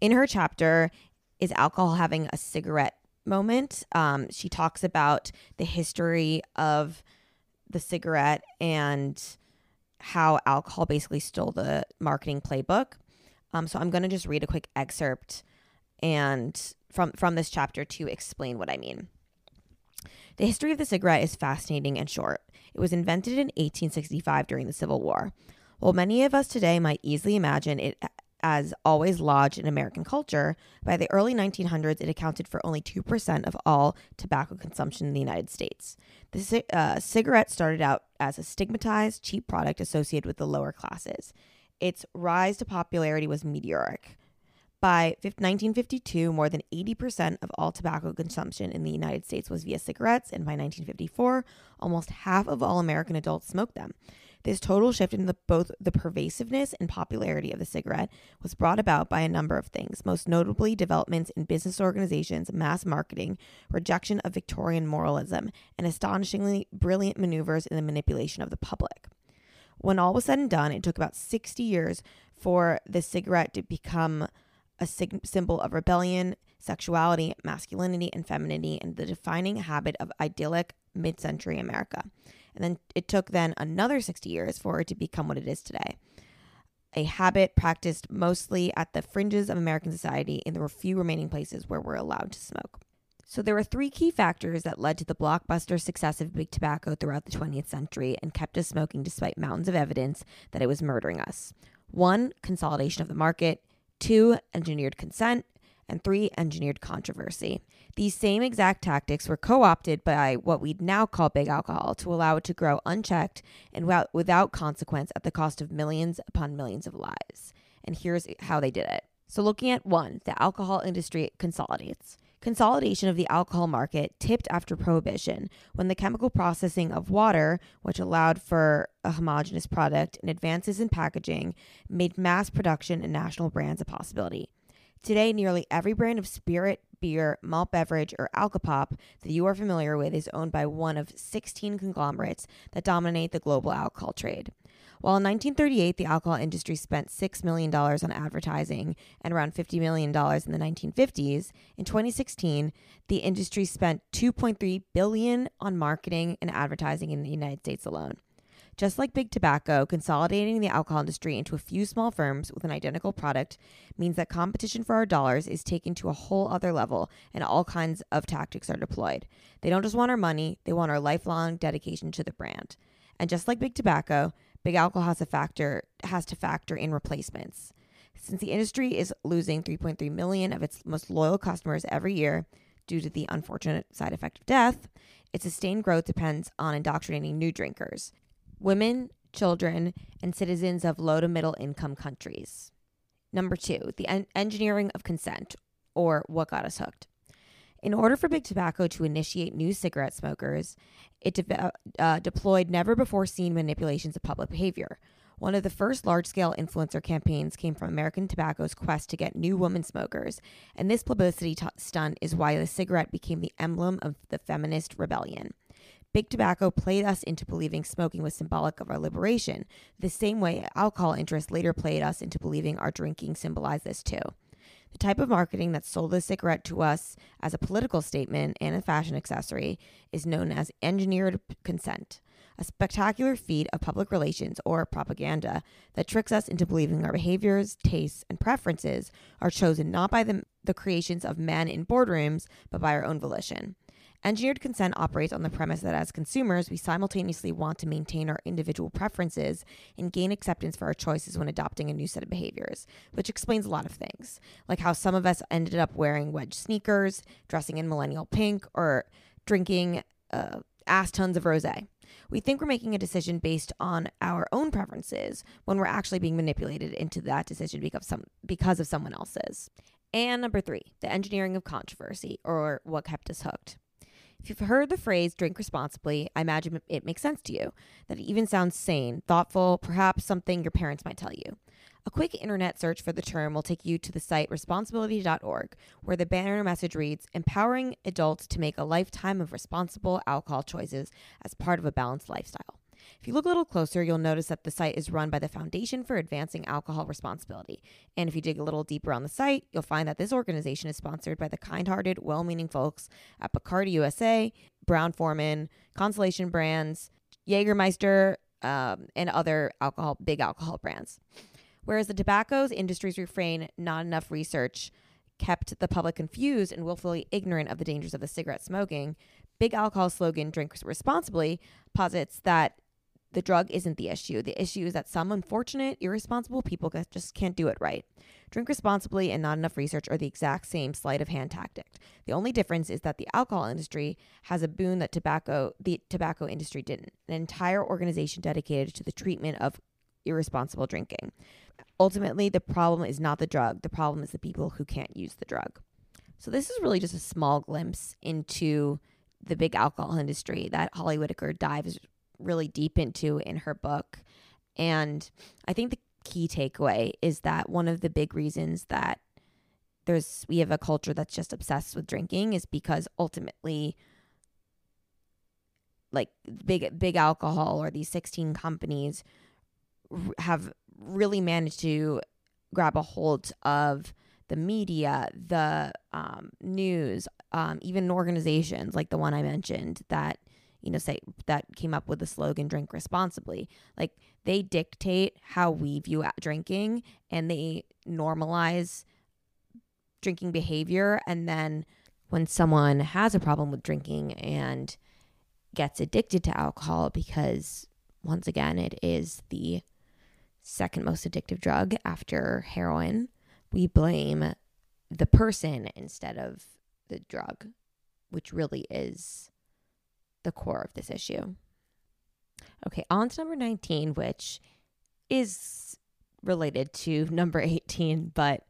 In her chapter, Is Alcohol Having a Cigarette moment. Um, she talks about the history of the cigarette and how alcohol basically stole the marketing playbook. Um, so I'm going to just read a quick excerpt and from from this chapter to explain what I mean. The history of the cigarette is fascinating and short. It was invented in 1865 during the Civil War. While many of us today might easily imagine it as always lodged in American culture, by the early 1900s, it accounted for only 2% of all tobacco consumption in the United States. The uh, cigarette started out as a stigmatized, cheap product associated with the lower classes. Its rise to popularity was meteoric. By 1952, more than 80% of all tobacco consumption in the United States was via cigarettes, and by 1954, almost half of all American adults smoked them. This total shift in the, both the pervasiveness and popularity of the cigarette was brought about by a number of things, most notably developments in business organizations, mass marketing, rejection of Victorian moralism, and astonishingly brilliant maneuvers in the manipulation of the public. When all was said and done, it took about 60 years for the cigarette to become a sig- symbol of rebellion, sexuality, masculinity, and femininity, and the defining habit of idyllic mid century America. And then it took then another 60 years for it to become what it is today. A habit practiced mostly at the fringes of American society in the few remaining places where we're allowed to smoke. So there were three key factors that led to the blockbuster success of big tobacco throughout the 20th century and kept us smoking despite mountains of evidence that it was murdering us. One, consolidation of the market. Two, engineered consent and three, engineered controversy. These same exact tactics were co opted by what we'd now call big alcohol to allow it to grow unchecked and without consequence at the cost of millions upon millions of lives. And here's how they did it. So, looking at one, the alcohol industry consolidates. Consolidation of the alcohol market tipped after prohibition when the chemical processing of water, which allowed for a homogeneous product and advances in packaging, made mass production and national brands a possibility. Today, nearly every brand of spirit, beer, malt beverage, or alcopop that you are familiar with is owned by one of 16 conglomerates that dominate the global alcohol trade. While in 1938, the alcohol industry spent $6 million on advertising and around $50 million in the 1950s, in 2016, the industry spent 2.3 billion on marketing and advertising in the United States alone. Just like big tobacco, consolidating the alcohol industry into a few small firms with an identical product means that competition for our dollars is taken to a whole other level and all kinds of tactics are deployed. They don't just want our money, they want our lifelong dedication to the brand. And just like big tobacco, big alcohol has a factor has to factor in replacements. Since the industry is losing 3.3 million of its most loyal customers every year due to the unfortunate side effect of death, its sustained growth depends on indoctrinating new drinkers women, children, and citizens of low to middle income countries. Number two, the en- engineering of consent, or what got us hooked. In order for Big Tobacco to initiate new cigarette smokers, it de- uh, deployed never before seen manipulations of public behavior. One of the first large scale influencer campaigns came from American Tobacco's quest to get new women smokers, and this publicity t- stunt is why the cigarette became the emblem of the feminist rebellion. Big Tobacco played us into believing smoking was symbolic of our liberation, the same way alcohol interests later played us into believing our drinking symbolized this too. The type of marketing that sold the cigarette to us as a political statement and a fashion accessory is known as engineered consent, a spectacular feat of public relations or propaganda that tricks us into believing our behaviors, tastes, and preferences are chosen not by the, the creations of men in boardrooms, but by our own volition. Engineered consent operates on the premise that as consumers, we simultaneously want to maintain our individual preferences and gain acceptance for our choices when adopting a new set of behaviors, which explains a lot of things, like how some of us ended up wearing wedge sneakers, dressing in millennial pink, or drinking uh, ass tons of rosé. We think we're making a decision based on our own preferences when we're actually being manipulated into that decision because, some, because of someone else's. And number three, the engineering of controversy, or what kept us hooked. If you've heard the phrase drink responsibly, I imagine it makes sense to you, that it even sounds sane, thoughtful, perhaps something your parents might tell you. A quick internet search for the term will take you to the site responsibility.org, where the banner message reads Empowering adults to make a lifetime of responsible alcohol choices as part of a balanced lifestyle. If you look a little closer, you'll notice that the site is run by the Foundation for Advancing Alcohol Responsibility. And if you dig a little deeper on the site, you'll find that this organization is sponsored by the kind hearted, well meaning folks at Bacardi USA, Brown Forman, Constellation Brands, Jägermeister, um, and other alcohol, big alcohol brands. Whereas the tobacco's industry's refrain, not enough research, kept the public confused and willfully ignorant of the dangers of the cigarette smoking, Big Alcohol slogan, drink responsibly, posits that the drug isn't the issue. The issue is that some unfortunate, irresponsible people just can't do it right. Drink responsibly and not enough research are the exact same sleight of hand tactic. The only difference is that the alcohol industry has a boon that tobacco the tobacco industry didn't. An entire organization dedicated to the treatment of irresponsible drinking. Ultimately, the problem is not the drug. The problem is the people who can't use the drug. So this is really just a small glimpse into the big alcohol industry that Holly Whitaker dives really deep into in her book. And I think the key takeaway is that one of the big reasons that there's we have a culture that's just obsessed with drinking is because ultimately like big big alcohol or these 16 companies have really managed to grab a hold of the media, the um, news, um, even organizations like the one I mentioned that you know, say that came up with the slogan drink responsibly. Like they dictate how we view drinking and they normalize drinking behavior. And then when someone has a problem with drinking and gets addicted to alcohol, because once again, it is the second most addictive drug after heroin, we blame the person instead of the drug, which really is the core of this issue. Okay, on to number 19, which is related to number 18, but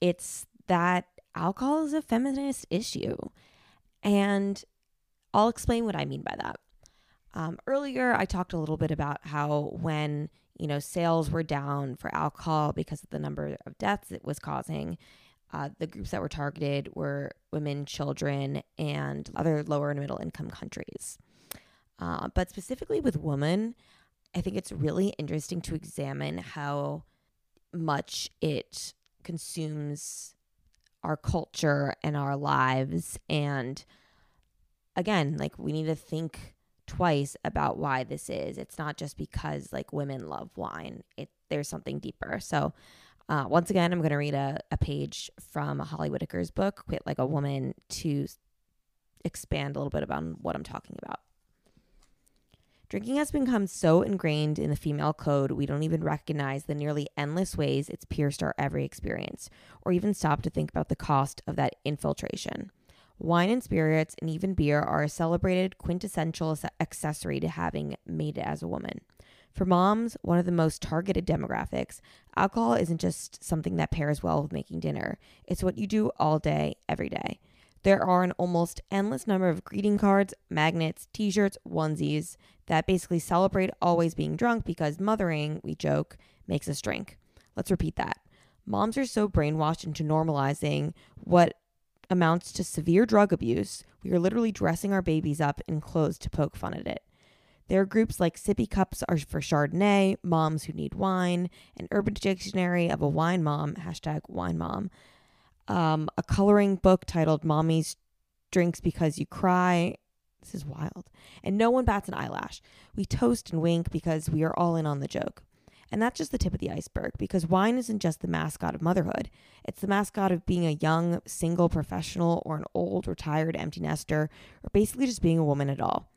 it's that alcohol is a feminist issue. And I'll explain what I mean by that. Um, earlier, I talked a little bit about how when you know sales were down for alcohol because of the number of deaths it was causing, uh, the groups that were targeted were women, children, and other lower and middle income countries. Uh, but specifically with women, I think it's really interesting to examine how much it consumes our culture and our lives. And again, like we need to think twice about why this is. It's not just because like women love wine. It there's something deeper. So uh, once again, I'm going to read a, a page from Holly Whitaker's book, Quit Like a Woman, to expand a little bit about what I'm talking about. Drinking has become so ingrained in the female code, we don't even recognize the nearly endless ways it's pierced our every experience, or even stop to think about the cost of that infiltration. Wine and spirits, and even beer, are a celebrated quintessential accessory to having made it as a woman. For moms, one of the most targeted demographics, alcohol isn't just something that pairs well with making dinner, it's what you do all day, every day. There are an almost endless number of greeting cards, magnets, t shirts, onesies that basically celebrate always being drunk because mothering, we joke, makes us drink. Let's repeat that. Moms are so brainwashed into normalizing what amounts to severe drug abuse, we are literally dressing our babies up in clothes to poke fun at it. There are groups like Sippy Cups are for Chardonnay, Moms Who Need Wine, an Urban Dictionary of a Wine Mom, hashtag Wine Mom, um, a coloring book titled Mommy's Drinks Because You Cry. This is wild. And no one bats an eyelash. We toast and wink because we are all in on the joke. And that's just the tip of the iceberg because wine isn't just the mascot of motherhood. It's the mascot of being a young, single professional or an old, retired empty nester, or basically just being a woman at all.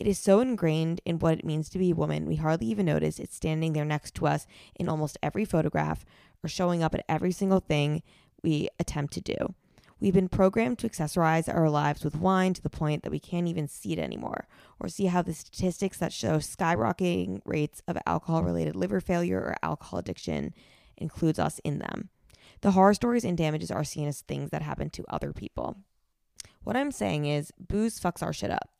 It is so ingrained in what it means to be a woman, we hardly even notice it's standing there next to us in almost every photograph or showing up at every single thing we attempt to do. We've been programmed to accessorize our lives with wine to the point that we can't even see it anymore, or see how the statistics that show skyrocketing rates of alcohol related liver failure or alcohol addiction includes us in them. The horror stories and damages are seen as things that happen to other people. What I'm saying is, booze fucks our shit up.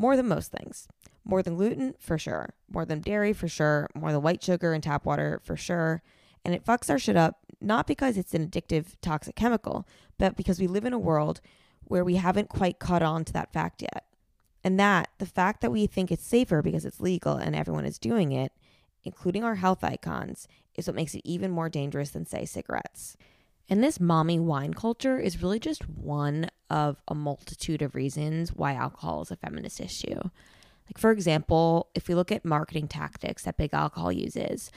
More than most things. More than gluten, for sure. More than dairy, for sure. More than white sugar and tap water, for sure. And it fucks our shit up, not because it's an addictive, toxic chemical, but because we live in a world where we haven't quite caught on to that fact yet. And that, the fact that we think it's safer because it's legal and everyone is doing it, including our health icons, is what makes it even more dangerous than, say, cigarettes. And this mommy wine culture is really just one of a multitude of reasons why alcohol is a feminist issue. Like, for example, if we look at marketing tactics that big alcohol uses,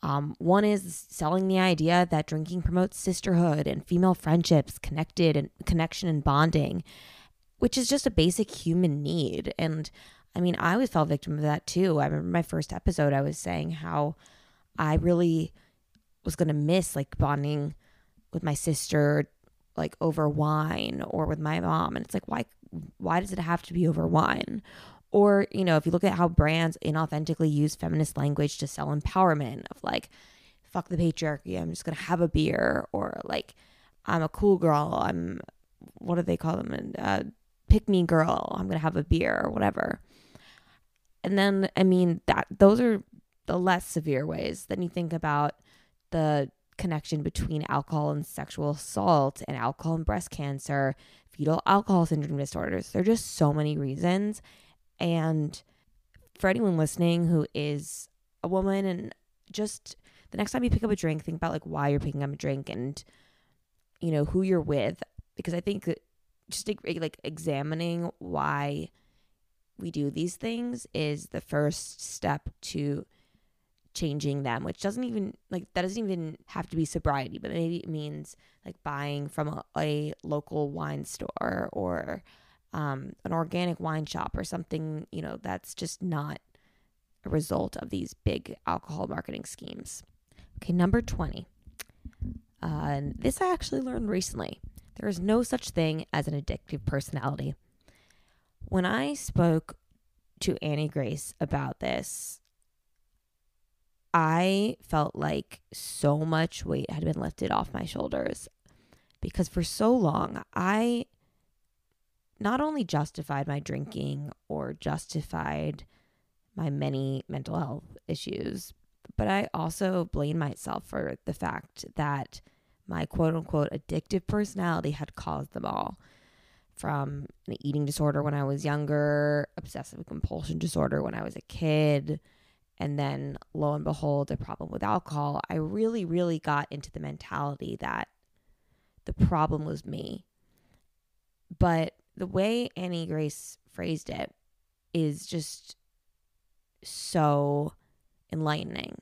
um, one is selling the idea that drinking promotes sisterhood and female friendships, connected and connection and bonding, which is just a basic human need. And I mean, I always fell victim of that too. I remember my first episode, I was saying how I really was going to miss like bonding with my sister like over wine or with my mom and it's like why why does it have to be over wine or, you know, if you look at how brands inauthentically use feminist language to sell empowerment of like, fuck the patriarchy, I'm just to have a beer, or like, I'm a cool girl, I'm, what do they call them? Uh, pick me girl, I'm to have a beer, or whatever. And then, I mean, that those are the less severe ways. Then you think about the connection between alcohol and sexual assault and alcohol and breast cancer, fetal alcohol syndrome disorders. There are just so many reasons. And for anyone listening who is a woman and just the next time you pick up a drink, think about like why you're picking up a drink and you know who you're with because I think just like examining why we do these things is the first step to changing them which doesn't even like that doesn't even have to be sobriety but maybe it means like buying from a, a local wine store or um, an organic wine shop or something, you know, that's just not a result of these big alcohol marketing schemes. Okay, number 20. Uh, and this I actually learned recently. There is no such thing as an addictive personality. When I spoke to Annie Grace about this, I felt like so much weight had been lifted off my shoulders because for so long I not only justified my drinking or justified my many mental health issues, but I also blamed myself for the fact that my quote unquote addictive personality had caused them all. From an eating disorder when I was younger, obsessive compulsion disorder when I was a kid, and then lo and behold, a problem with alcohol. I really, really got into the mentality that the problem was me. But the way Annie Grace phrased it is just so enlightening.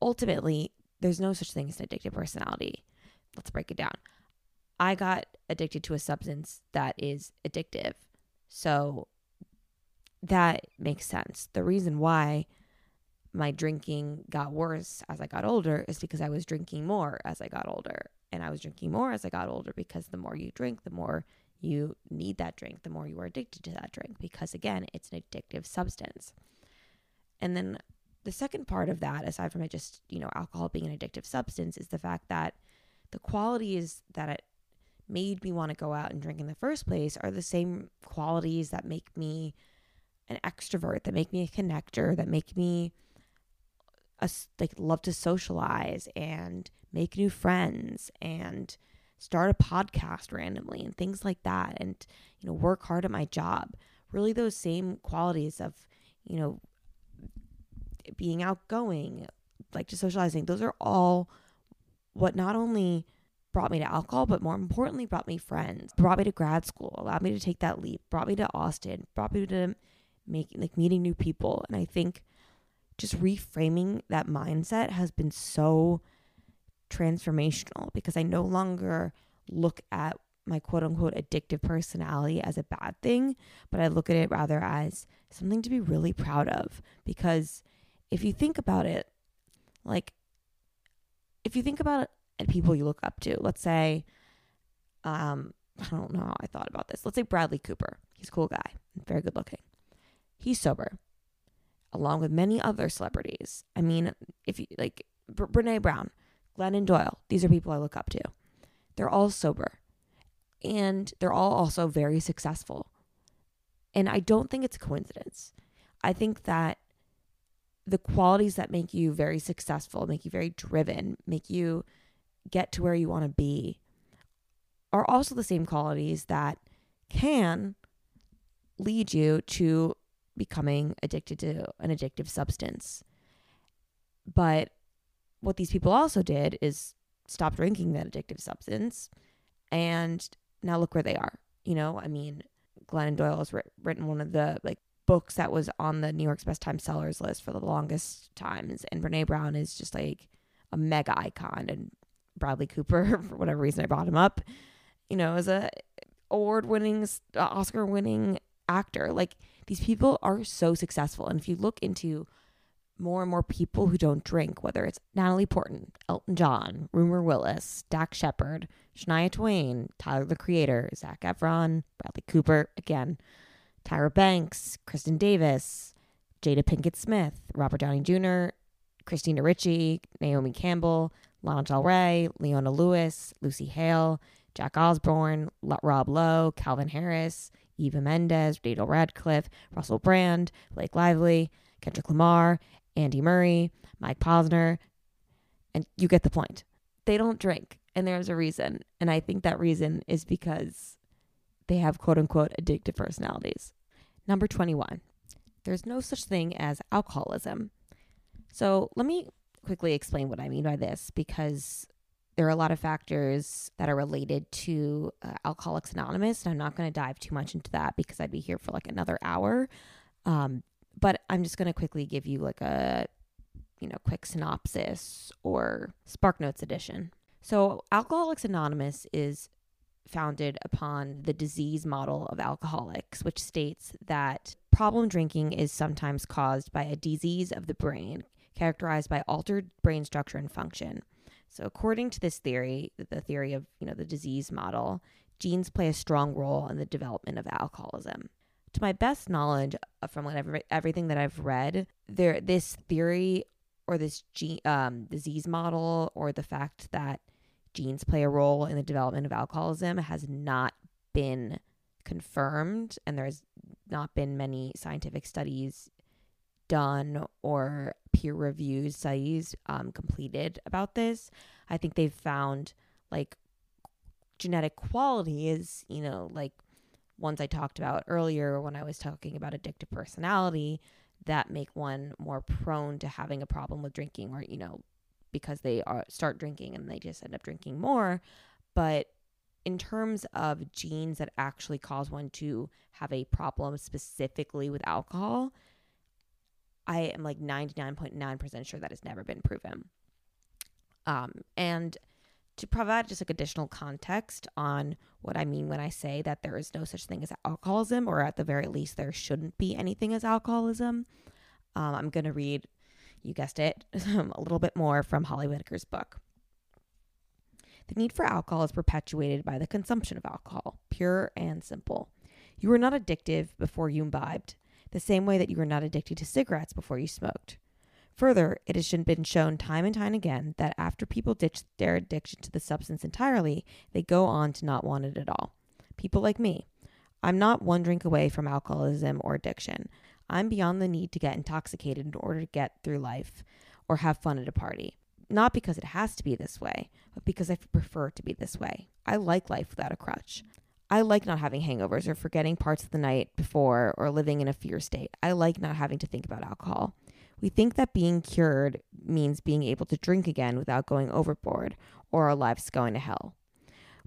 Ultimately, there's no such thing as an addictive personality. Let's break it down. I got addicted to a substance that is addictive. So that makes sense. The reason why my drinking got worse as I got older is because I was drinking more as I got older. And I was drinking more as I got older because the more you drink, the more you need that drink, the more you are addicted to that drink because, again, it's an addictive substance. And then the second part of that, aside from it just, you know, alcohol being an addictive substance, is the fact that the qualities that it made me want to go out and drink in the first place are the same qualities that make me an extrovert, that make me a connector, that make me a, like love to socialize and make new friends and start a podcast randomly and things like that and you know work hard at my job. Really those same qualities of you know being outgoing like just socializing those are all what not only brought me to alcohol but more importantly brought me friends brought me to grad school allowed me to take that leap brought me to austin brought me to making like meeting new people and i think just reframing that mindset has been so transformational because I no longer look at my quote unquote addictive personality as a bad thing, but I look at it rather as something to be really proud of. Because if you think about it, like, if you think about it, people you look up to, let's say, um, I don't know how I thought about this. Let's say Bradley Cooper. He's a cool guy, very good looking. He's sober, along with many other celebrities. I mean, if you like Brene Brown, Glennon Doyle, these are people I look up to. They're all sober and they're all also very successful. And I don't think it's a coincidence. I think that the qualities that make you very successful, make you very driven, make you get to where you want to be are also the same qualities that can lead you to becoming addicted to an addictive substance. But what these people also did is stop drinking that addictive substance and now look where they are you know i mean glennon doyle has written one of the like books that was on the new york's best time sellers list for the longest times and brene brown is just like a mega icon and bradley cooper for whatever reason i brought him up you know as a award winning uh, oscar winning actor like these people are so successful and if you look into more and more people who don't drink, whether it's Natalie Portman, Elton John, Rumer Willis, Dax Shepard, Shania Twain, Tyler the Creator, Zac Efron, Bradley Cooper, again, Tyra Banks, Kristin Davis, Jada Pinkett Smith, Robert Downey Jr., Christina Ricci, Naomi Campbell, Lana Del Rey, Leona Lewis, Lucy Hale, Jack Osbourne, Rob Lowe, Calvin Harris, Eva Mendes, Daniel Radcliffe, Russell Brand, Blake Lively, Kendrick Lamar, Andy Murray, Mike Posner, and you get the point. They don't drink, and there's a reason. And I think that reason is because they have quote unquote addictive personalities. Number 21, there's no such thing as alcoholism. So let me quickly explain what I mean by this because there are a lot of factors that are related to uh, Alcoholics Anonymous. And I'm not going to dive too much into that because I'd be here for like another hour. Um, but I'm just going to quickly give you like a you know quick synopsis or Spark Notes edition. So Alcoholics Anonymous is founded upon the disease model of alcoholics, which states that problem drinking is sometimes caused by a disease of the brain characterized by altered brain structure and function. So according to this theory, the theory of, you know, the disease model, genes play a strong role in the development of alcoholism. To my best knowledge uh, from whatever everything that I've read, there this theory or this gene, um, disease model or the fact that genes play a role in the development of alcoholism has not been confirmed, and there's not been many scientific studies done or peer reviewed studies um, completed about this. I think they've found like genetic qualities, you know, like ones I talked about earlier when I was talking about addictive personality that make one more prone to having a problem with drinking or, you know, because they are start drinking and they just end up drinking more. But in terms of genes that actually cause one to have a problem specifically with alcohol, I am like 99.9% sure that has never been proven. Um, and to provide just like additional context on what I mean when I say that there is no such thing as alcoholism, or at the very least, there shouldn't be anything as alcoholism, um, I'm going to read, you guessed it, a little bit more from Holly Whitaker's book. The need for alcohol is perpetuated by the consumption of alcohol, pure and simple. You were not addictive before you imbibed, the same way that you were not addicted to cigarettes before you smoked. Further, it has been shown time and time again that after people ditch their addiction to the substance entirely, they go on to not want it at all. People like me. I'm not one drink away from alcoholism or addiction. I'm beyond the need to get intoxicated in order to get through life or have fun at a party. Not because it has to be this way, but because I prefer it to be this way. I like life without a crutch. I like not having hangovers or forgetting parts of the night before or living in a fear state. I like not having to think about alcohol. We think that being cured means being able to drink again without going overboard or our lives going to hell.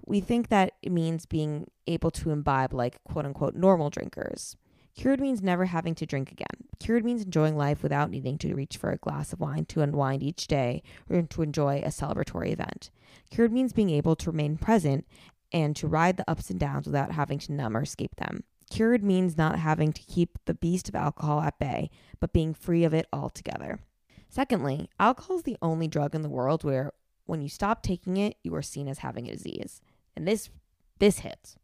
We think that it means being able to imbibe like quote unquote normal drinkers. Cured means never having to drink again. Cured means enjoying life without needing to reach for a glass of wine to unwind each day or to enjoy a celebratory event. Cured means being able to remain present and to ride the ups and downs without having to numb or escape them. Cured means not having to keep the beast of alcohol at bay, but being free of it altogether. Secondly, alcohol is the only drug in the world where when you stop taking it, you are seen as having a disease. And this this hits.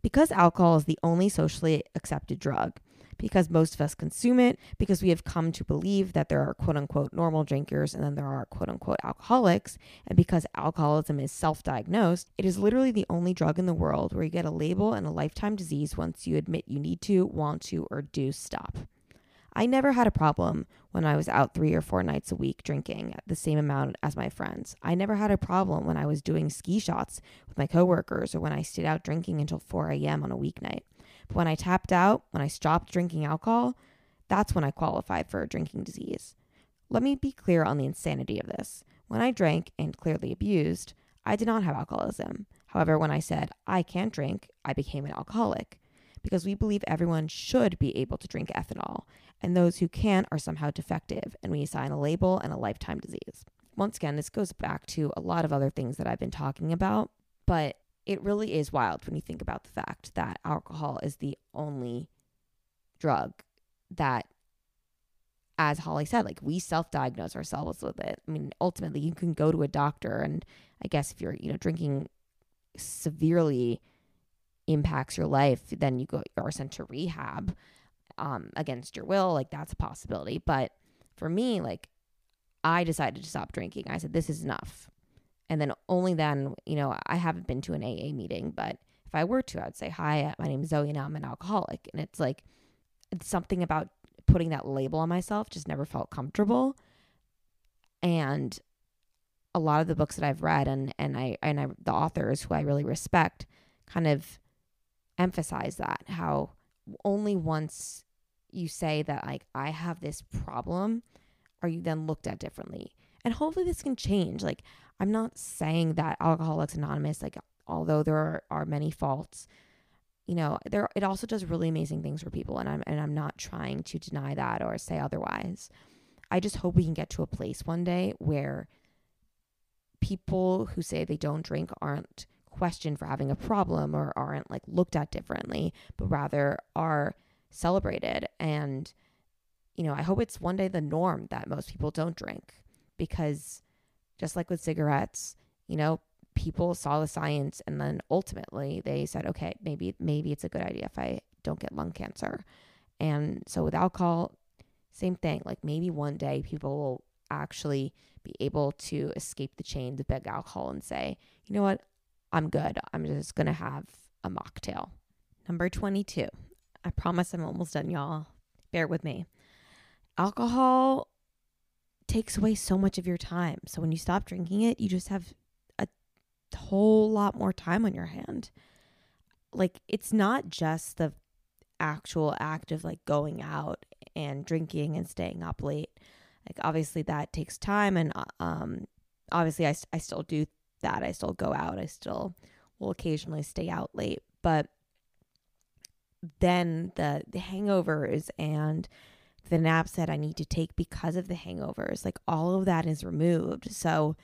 Because alcohol is the only socially accepted drug, because most of us consume it, because we have come to believe that there are quote unquote normal drinkers and then there are quote unquote alcoholics, and because alcoholism is self diagnosed, it is literally the only drug in the world where you get a label and a lifetime disease once you admit you need to, want to, or do stop. I never had a problem when I was out three or four nights a week drinking the same amount as my friends. I never had a problem when I was doing ski shots with my coworkers or when I stayed out drinking until 4 a.m. on a weeknight. But when I tapped out, when I stopped drinking alcohol, that's when I qualified for a drinking disease. Let me be clear on the insanity of this. When I drank and clearly abused, I did not have alcoholism. However, when I said I can't drink, I became an alcoholic because we believe everyone should be able to drink ethanol, and those who can't are somehow defective, and we assign a label and a lifetime disease. Once again, this goes back to a lot of other things that I've been talking about, but it really is wild when you think about the fact that alcohol is the only drug that as Holly said, like we self-diagnose ourselves with it. I mean, ultimately you can go to a doctor and I guess if you're, you know, drinking severely impacts your life, then you go are sent to rehab um, against your will. Like that's a possibility. But for me, like I decided to stop drinking. I said, this is enough. And then only then, you know, I haven't been to an AA meeting, but if I were to, I'd say, hi, uh, my name is Zoe and I'm an alcoholic. And it's like, it's something about putting that label on myself just never felt comfortable. And a lot of the books that I've read and, and I, and I, the authors who I really respect kind of emphasize that how only once you say that like I have this problem are you then looked at differently. And hopefully this can change. Like I'm not saying that Alcoholics Anonymous like although there are, are many faults, you know, there it also does really amazing things for people and I'm and I'm not trying to deny that or say otherwise. I just hope we can get to a place one day where people who say they don't drink aren't questioned for having a problem or aren't like looked at differently, but rather are celebrated. And, you know, I hope it's one day the norm that most people don't drink because just like with cigarettes, you know, people saw the science and then ultimately they said, okay, maybe, maybe it's a good idea if I don't get lung cancer. And so with alcohol, same thing. Like maybe one day people will actually be able to escape the chains of big alcohol and say, you know what, I'm good. I'm just going to have a mocktail. Number 22. I promise I'm almost done, y'all. Bear with me. Alcohol takes away so much of your time. So when you stop drinking it, you just have a whole lot more time on your hand. Like it's not just the actual act of like going out and drinking and staying up late. Like obviously that takes time and uh, um obviously I, I still do that. I still go out. I still will occasionally stay out late, but then the the hangovers and the naps that I need to take because of the hangovers, like all of that is removed. So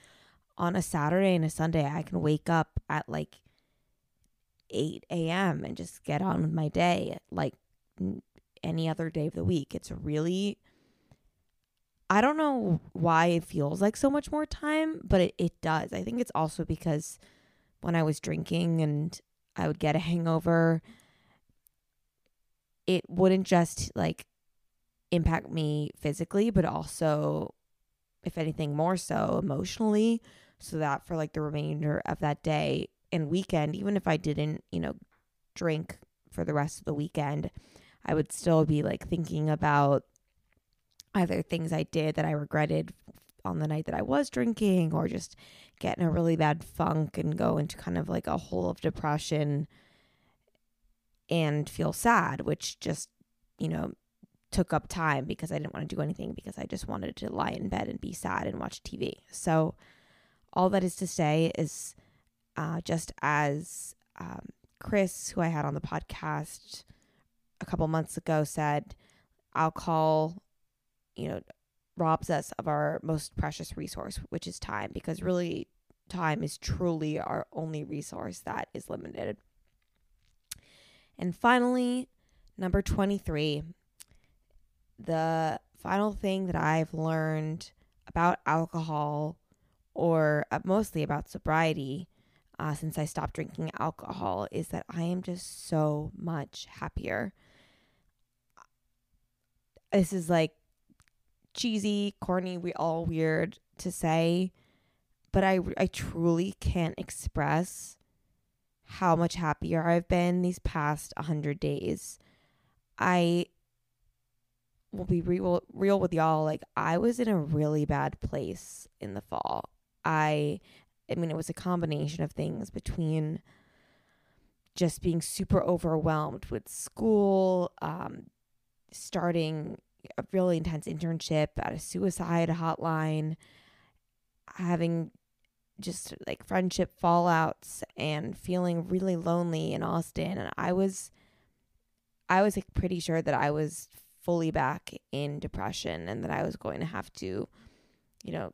on a Saturday and a Sunday, I can wake up at like 8 a.m. and just get on with my day like any other day of the week. It's really, I don't know why it feels like so much more time, but it, it does. I think it's also because when I was drinking and I would get a hangover, it wouldn't just like impact me physically, but also, if anything, more so emotionally. So that for like the remainder of that day and weekend, even if I didn't, you know, drink for the rest of the weekend, I would still be like thinking about either things I did that I regretted on the night that I was drinking or just get in a really bad funk and go into kind of like a hole of depression and feel sad, which just, you know, took up time because I didn't want to do anything because I just wanted to lie in bed and be sad and watch TV. So, all that is to say is uh, just as um, Chris, who I had on the podcast a couple months ago, said, alcohol, you know, robs us of our most precious resource, which is time, because really time is truly our only resource that is limited. And finally, number 23, the final thing that I've learned about alcohol or uh, mostly about sobriety uh, since I stopped drinking alcohol is that I am just so much happier. This is like cheesy, corny, we all weird to say, but I I truly can't express how much happier I've been these past 100 days. I will be real real with y'all like I was in a really bad place in the fall. I I mean it was a combination of things between just being super overwhelmed with school, um, starting a really intense internship at a suicide hotline, having just like friendship fallouts and feeling really lonely in Austin and I was I was like pretty sure that I was fully back in depression and that I was going to have to you know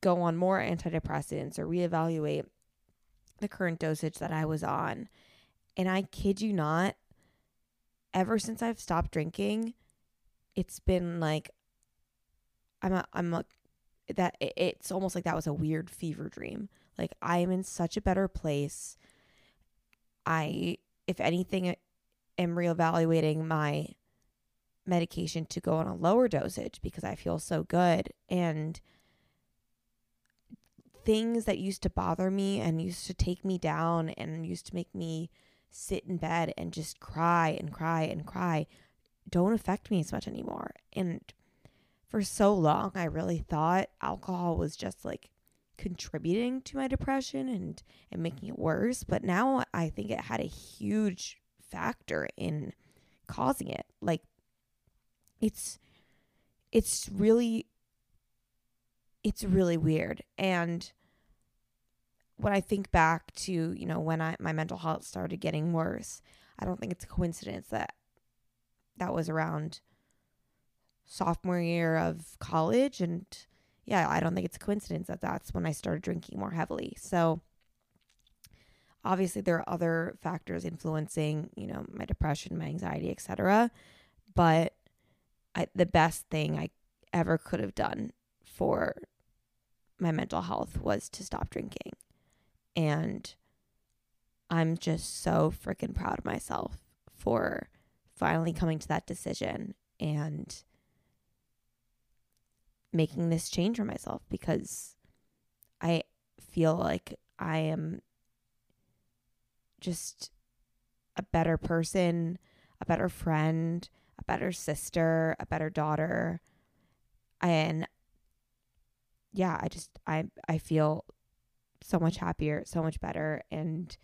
go on more antidepressants or reevaluate the current dosage that I was on. And I kid you not, ever since I've stopped drinking, it's been like I'm a I'm a that it's almost like that was a weird fever dream. Like I am in such a better place. I, if anything, am reevaluating my medication to go on a lower dosage because I feel so good. And things that used to bother me and used to take me down and used to make me sit in bed and just cry and cry and cry don't affect me as much anymore. And for so long, I really thought alcohol was just like contributing to my depression and, and making it worse. But now I think it had a huge factor in causing it. Like it's it's really it's really weird. And when I think back to, you know, when I my mental health started getting worse, I don't think it's a coincidence that that was around sophomore year of college and yeah, I don't think it's a coincidence that that's when I started drinking more heavily. So obviously there are other factors influencing, you know, my depression, my anxiety, etc. But I, the best thing I ever could have done for my mental health was to stop drinking. And I'm just so freaking proud of myself for finally coming to that decision and making this change for myself because I feel like I am just a better person, a better friend, better sister, a better daughter. And yeah, I just I I feel so much happier, so much better and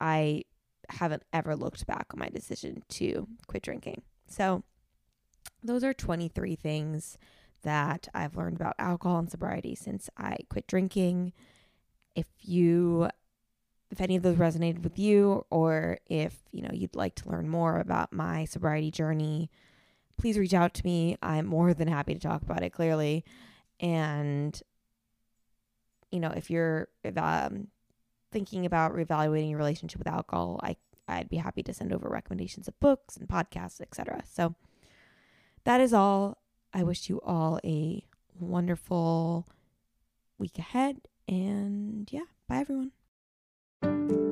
I haven't ever looked back on my decision to quit drinking. So those are 23 things that I've learned about alcohol and sobriety since I quit drinking. If you if any of those resonated with you or if, you know, you'd like to learn more about my sobriety journey, please reach out to me. I'm more than happy to talk about it clearly. And you know, if you're um, thinking about reevaluating your relationship with alcohol, I I'd be happy to send over recommendations of books and podcasts, etc. So that is all. I wish you all a wonderful week ahead and yeah, bye everyone. Música